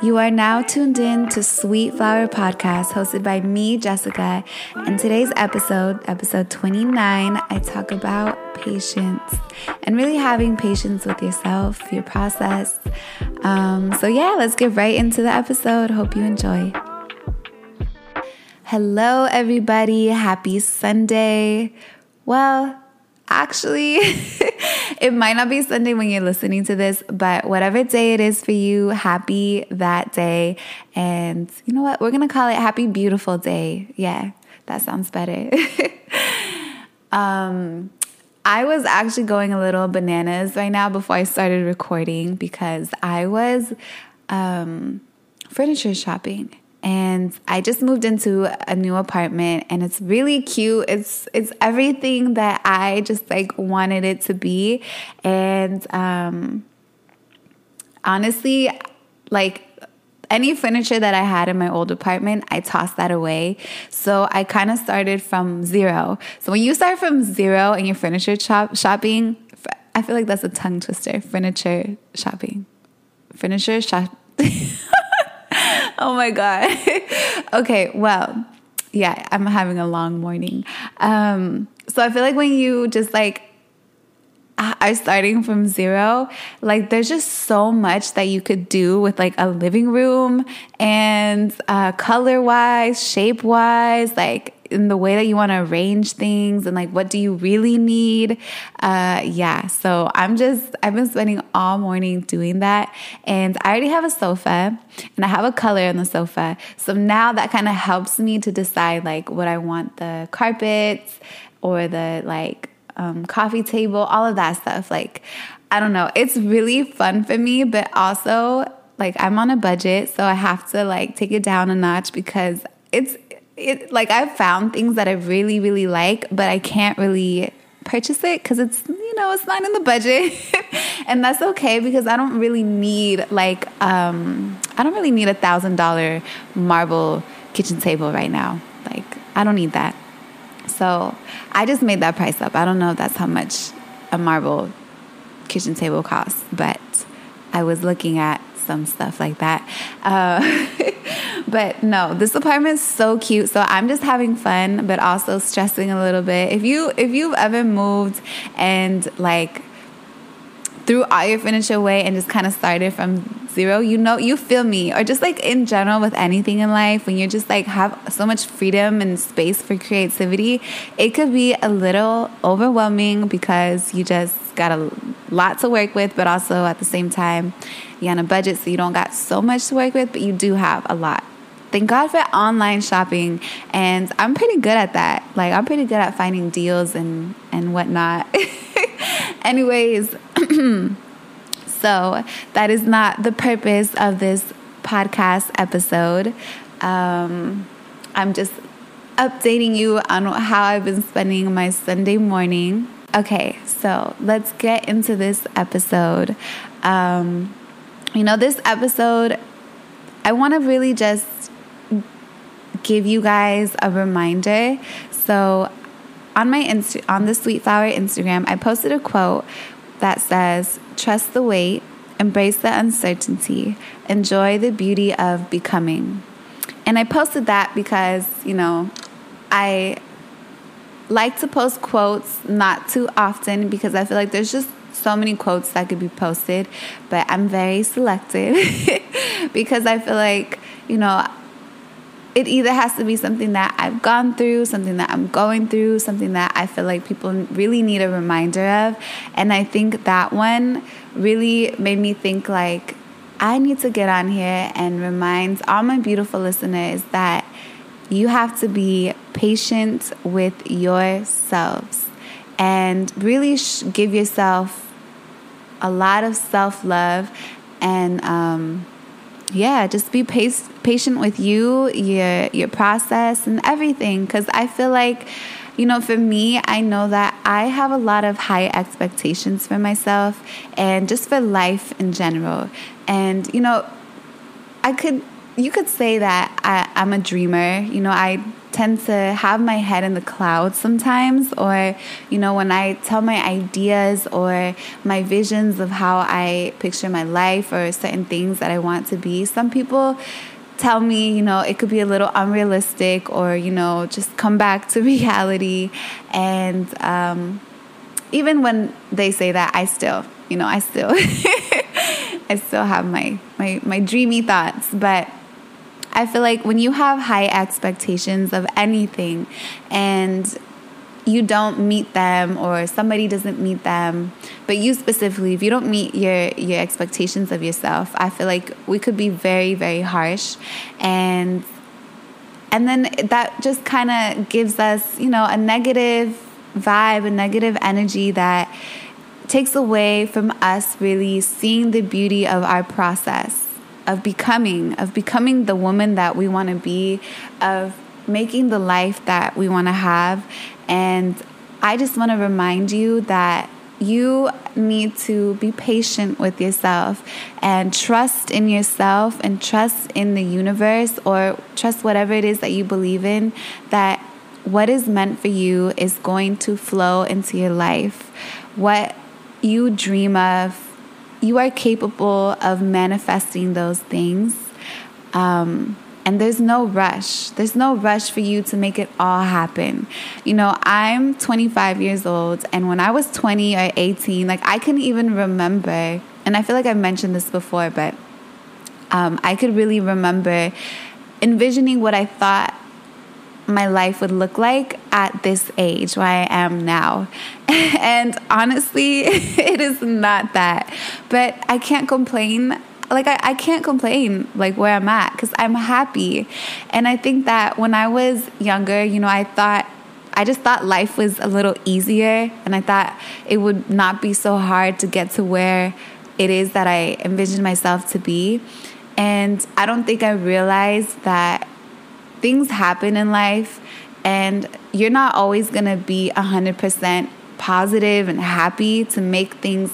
You are now tuned in to Sweet Flower Podcast, hosted by me, Jessica. And today's episode, episode 29, I talk about patience and really having patience with yourself, your process. Um, so, yeah, let's get right into the episode. Hope you enjoy. Hello, everybody. Happy Sunday. Well, actually, it might not be Sunday when you're listening to this, but whatever day it is for you, happy that day. And you know what? We're going to call it Happy Beautiful Day. Yeah, that sounds better. um, I was actually going a little bananas right now before I started recording because I was um, furniture shopping and I just moved into a new apartment and it's really cute. It's it's everything that I just like wanted it to be. And um honestly, like any furniture that I had in my old apartment, I tossed that away. So I kind of started from zero. So when you start from zero in you're furniture shop- shopping, I feel like that's a tongue twister. Furniture shopping. Furniture shop. oh my God. okay, well, yeah, I'm having a long morning. Um, so I feel like when you just like are starting from zero, like there's just so much that you could do with like a living room and uh, color wise, shape wise, like in the way that you want to arrange things and like what do you really need? Uh yeah so i'm just i've been spending all morning doing that and i already have a sofa and i have a color on the sofa. So now that kind of helps me to decide like what i want the carpets or the like um, coffee table all of that stuff. Like i don't know it's really fun for me but also like i'm on a budget so i have to like take it down a notch because it's it like I've found things that I really really like, but I can't really purchase it because it's you know it's not in the budget, and that's okay because I don't really need like um I don't really need a thousand dollar marble kitchen table right now. Like I don't need that. So I just made that price up. I don't know if that's how much a marble kitchen table costs, but I was looking at some stuff like that. Uh, But no, this apartment is so cute. So I'm just having fun, but also stressing a little bit. If you if you've ever moved and like threw all your furniture away and just kind of started from zero, you know, you feel me. Or just like in general with anything in life, when you just like have so much freedom and space for creativity, it could be a little overwhelming because you just got a lot to work with, but also at the same time, you're on a budget, so you don't got so much to work with, but you do have a lot thank God for online shopping. And I'm pretty good at that. Like I'm pretty good at finding deals and and whatnot. Anyways, so that is not the purpose of this podcast episode. Um, I'm just updating you on how I've been spending my Sunday morning. Okay, so let's get into this episode. Um, you know, this episode, I want to really just give you guys a reminder. So on my Insta- on the Sweet Flower Instagram, I posted a quote that says, "Trust the wait, embrace the uncertainty, enjoy the beauty of becoming." And I posted that because, you know, I like to post quotes not too often because I feel like there's just so many quotes that could be posted, but I'm very selective because I feel like, you know, it either has to be something that I've gone through, something that I'm going through, something that I feel like people really need a reminder of. And I think that one really made me think like I need to get on here and remind all my beautiful listeners that you have to be patient with yourselves and really sh- give yourself a lot of self love and um, yeah, just be patient with you, your your process, and everything. Because I feel like, you know, for me, I know that I have a lot of high expectations for myself and just for life in general. And you know, I could you could say that I, I'm a dreamer. You know, I tend to have my head in the clouds sometimes, or, you know, when I tell my ideas or my visions of how I picture my life or certain things that I want to be, some people tell me, you know, it could be a little unrealistic or, you know, just come back to reality. And um, even when they say that, I still, you know, I still. I still have my, my my dreamy thoughts, but I feel like when you have high expectations of anything and you don't meet them or somebody doesn't meet them but you specifically if you don't meet your your expectations of yourself i feel like we could be very very harsh. And and then that just kind of gives us you know a negative vibe a negative energy that takes away from us really seeing the beauty of our process of becoming, of becoming the woman that we want to be, of making the life that we want to have. And I just want to remind you that you need to be patient with yourself and trust in yourself and trust in the universe or trust whatever it is that you believe in that what is meant for you is going to flow into your life. What you dream of, you are capable of manifesting those things. Um, and there's no rush. There's no rush for you to make it all happen. You know, I'm 25 years old, and when I was 20 or 18, like I can even remember, and I feel like I've mentioned this before, but um, I could really remember envisioning what I thought my life would look like at this age where I am now. and honestly, it is not that. But I can't complain. Like, I, I can't complain, like, where I'm at, because I'm happy. And I think that when I was younger, you know, I thought, I just thought life was a little easier. And I thought it would not be so hard to get to where it is that I envisioned myself to be. And I don't think I realized that things happen in life and you're not always going to be 100% positive and happy to make things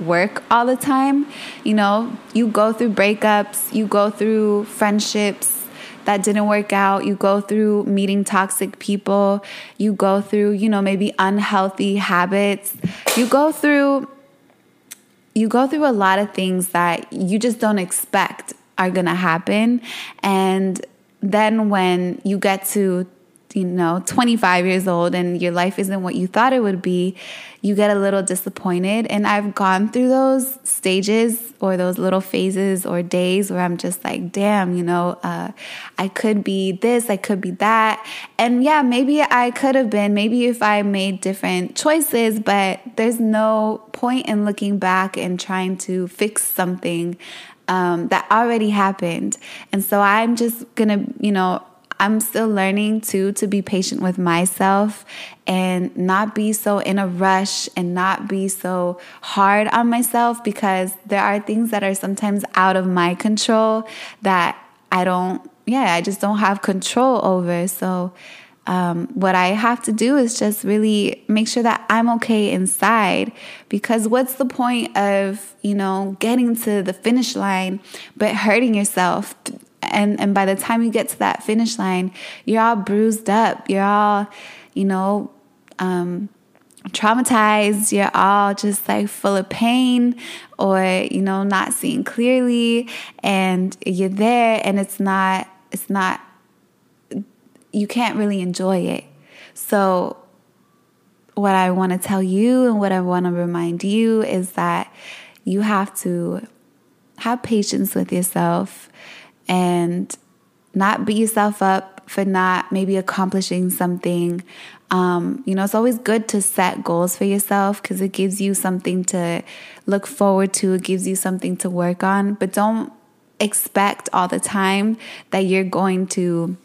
work all the time. You know, you go through breakups, you go through friendships that didn't work out, you go through meeting toxic people, you go through, you know, maybe unhealthy habits. You go through you go through a lot of things that you just don't expect are going to happen and then when you get to you know 25 years old and your life isn't what you thought it would be you get a little disappointed. And i've gone through those stages or those little phases or days where i'm just like damn you know uh, i could be this i could be that. And yeah maybe i could have been maybe if i made different choices but there's no point in looking back and trying to fix something um, that already happened. And so I'm just gonna, you know, I'm still learning too to be patient with myself and not be so in a rush and not be so hard on myself because there are things that are sometimes out of my control that I don't, yeah, I just don't have control over. So um, what I have to do is just really make sure that I'm okay inside. Because what's the point of, you know, getting to the finish line but hurting yourself? And, and by the time you get to that finish line, you're all bruised up. You're all, you know, um, traumatized. You're all just like full of pain or, you know, not seeing clearly. And you're there and it's not, it's not you can't really enjoy it. So, what I want to tell you and what I want to remind you is that you have to have patience with yourself and not beat yourself up for not maybe accomplishing something. Um, you know, it's always good to set goals for yourself because it gives you something to look forward to, it gives you something to work on, but don't expect all the time that you're going to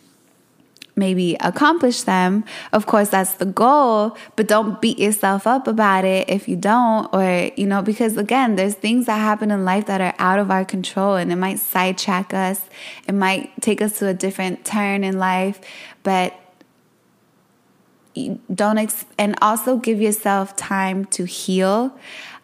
maybe accomplish them. Of course, that's the goal, but don't beat yourself up about it if you don't, or, you know, because again, there's things that happen in life that are out of our control and it might sidetrack us, it might take us to a different turn in life, but don't, ex- and also give yourself time to heal.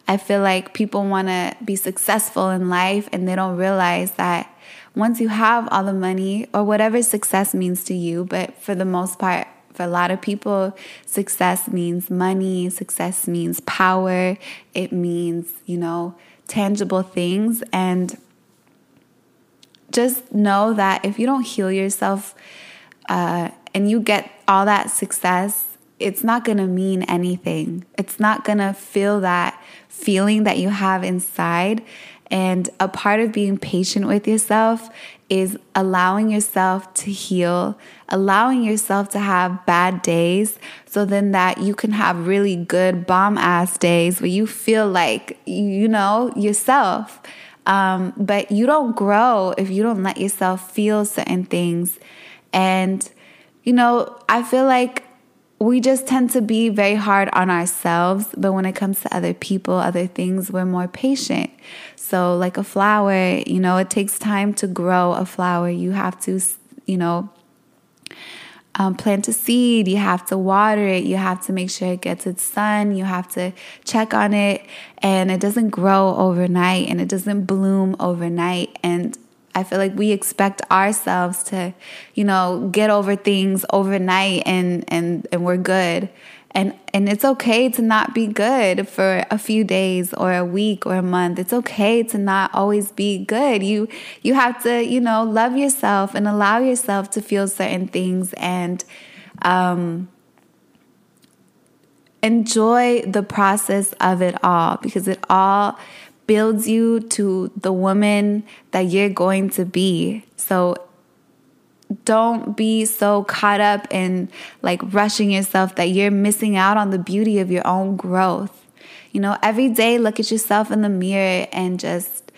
I feel like people want to be successful in life and they don't realize that once you have all the money or whatever success means to you, but for the most part, for a lot of people, success means money, success means power, it means, you know, tangible things. And just know that if you don't heal yourself uh, and you get all that success, it's not gonna mean anything. It's not gonna feel that feeling that you have inside. And a part of being patient with yourself is allowing yourself to heal, allowing yourself to have bad days so then that you can have really good bomb ass days where you feel like you know yourself. Um, but you don't grow if you don't let yourself feel certain things. And, you know, I feel like we just tend to be very hard on ourselves, but when it comes to other people, other things, we're more patient. So, like a flower, you know, it takes time to grow a flower. You have to, you know, um, plant a seed, you have to water it, you have to make sure it gets its sun, you have to check on it, and it doesn't grow overnight and it doesn't bloom overnight. And I feel like we expect ourselves to, you know, get over things overnight and and and we're good. And and it's okay to not be good for a few days or a week or a month. It's okay to not always be good. You you have to, you know, love yourself and allow yourself to feel certain things and um enjoy the process of it all because it all builds you to the woman that you're going to be. So don't be so caught up in like rushing yourself that you're missing out on the beauty of your own growth. You know, every day look at yourself in the mirror and just,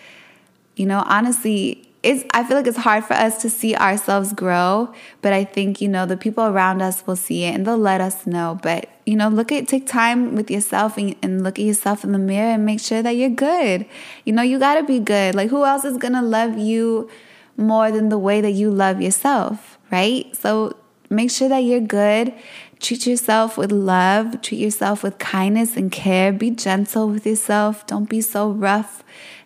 you know, honestly, it's I feel like it's hard for us to see ourselves grow, but I think, you know, the people around us will see it and they'll let us know. But, you know, look at take time with yourself and, and look at yourself in the mirror and make sure that you're good. You know, you gotta be good. Like who else is gonna love you more than the way that you love yourself, right? So make sure that you're good. Treat yourself with love, treat yourself with kindness and care. Be gentle with yourself. Don't be so rough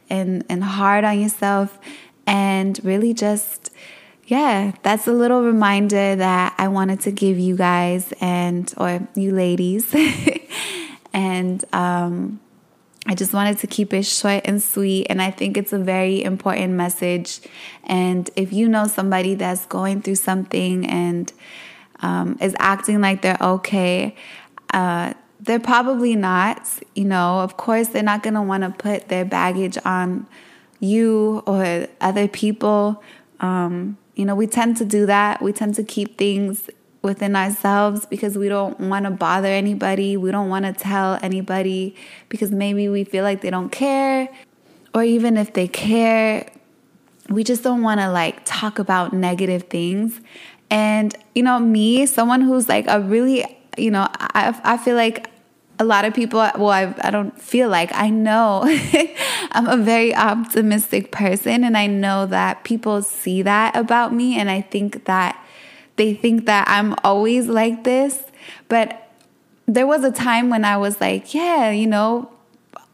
and, and hard on yourself and really just yeah, that's a little reminder that I wanted to give you guys and or you ladies. and um I just wanted to keep it short and sweet. And I think it's a very important message. And if you know somebody that's going through something and um, is acting like they're okay, uh, they're probably not. You know, of course, they're not going to want to put their baggage on you or other people. Um, you know, we tend to do that. We tend to keep things within ourselves because we don't want to bother anybody. We don't want to tell anybody because maybe we feel like they don't care. Or even if they care, we just don't want to like talk about negative things. And, you know, me, someone who's like a really, you know, I, I feel like a lot of people, well, I, I don't feel like, I know I'm a very optimistic person, and I know that people see that about me, and I think that they think that I'm always like this. But there was a time when I was like, yeah, you know,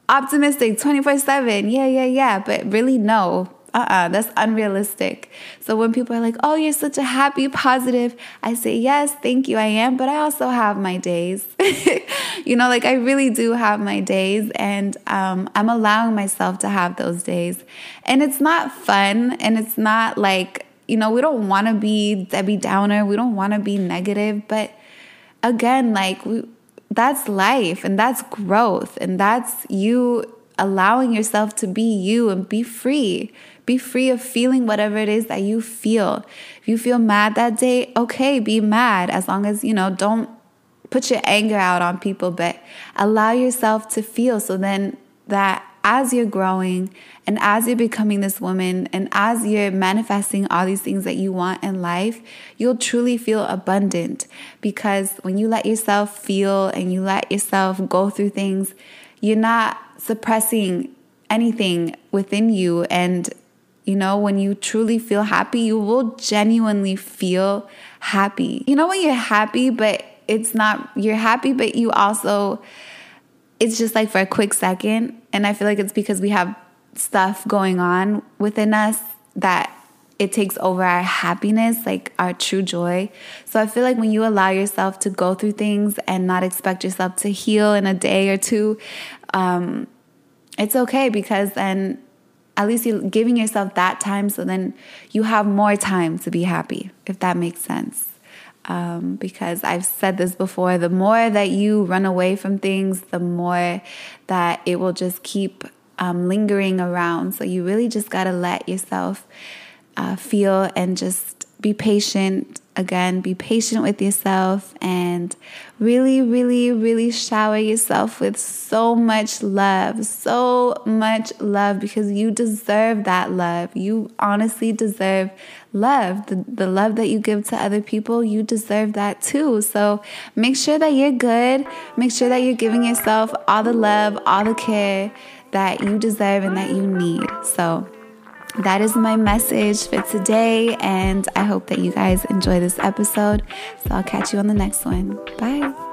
optimistic 24 7. Yeah, yeah, yeah. But really, no uh-uh that's unrealistic so when people are like oh you're such a happy positive i say yes thank you i am but i also have my days you know like i really do have my days and um, i'm allowing myself to have those days and it's not fun and it's not like you know we don't want to be debbie downer we don't want to be negative but again like we, that's life and that's growth and that's you allowing yourself to be you and be free be free of feeling whatever it is that you feel. If you feel mad that day, okay, be mad as long as, you know, don't put your anger out on people, but allow yourself to feel so then that as you're growing and as you're becoming this woman and as you're manifesting all these things that you want in life, you'll truly feel abundant because when you let yourself feel and you let yourself go through things, you're not suppressing anything within you and you know, when you truly feel happy, you will genuinely feel happy. You know, when you're happy, but it's not, you're happy, but you also, it's just like for a quick second. And I feel like it's because we have stuff going on within us that it takes over our happiness, like our true joy. So I feel like when you allow yourself to go through things and not expect yourself to heal in a day or two, um, it's okay because then at least you're giving yourself that time so then you have more time to be happy, if that makes sense. Um, because I've said this before the more that you run away from things, the more that it will just keep um, lingering around. So you really just got to let yourself uh, feel and just be patient again, be patient with yourself and really, really, really shower yourself with so much love, so much love because you deserve that love. You honestly deserve love. The, the love that you give to other people, you deserve that too. So make sure that you're good. Make sure that you're giving yourself all the love, all the care that you deserve and that you need. So, that is my message for today. And I hope that you guys enjoy this episode. So I'll catch you on the next one. Bye.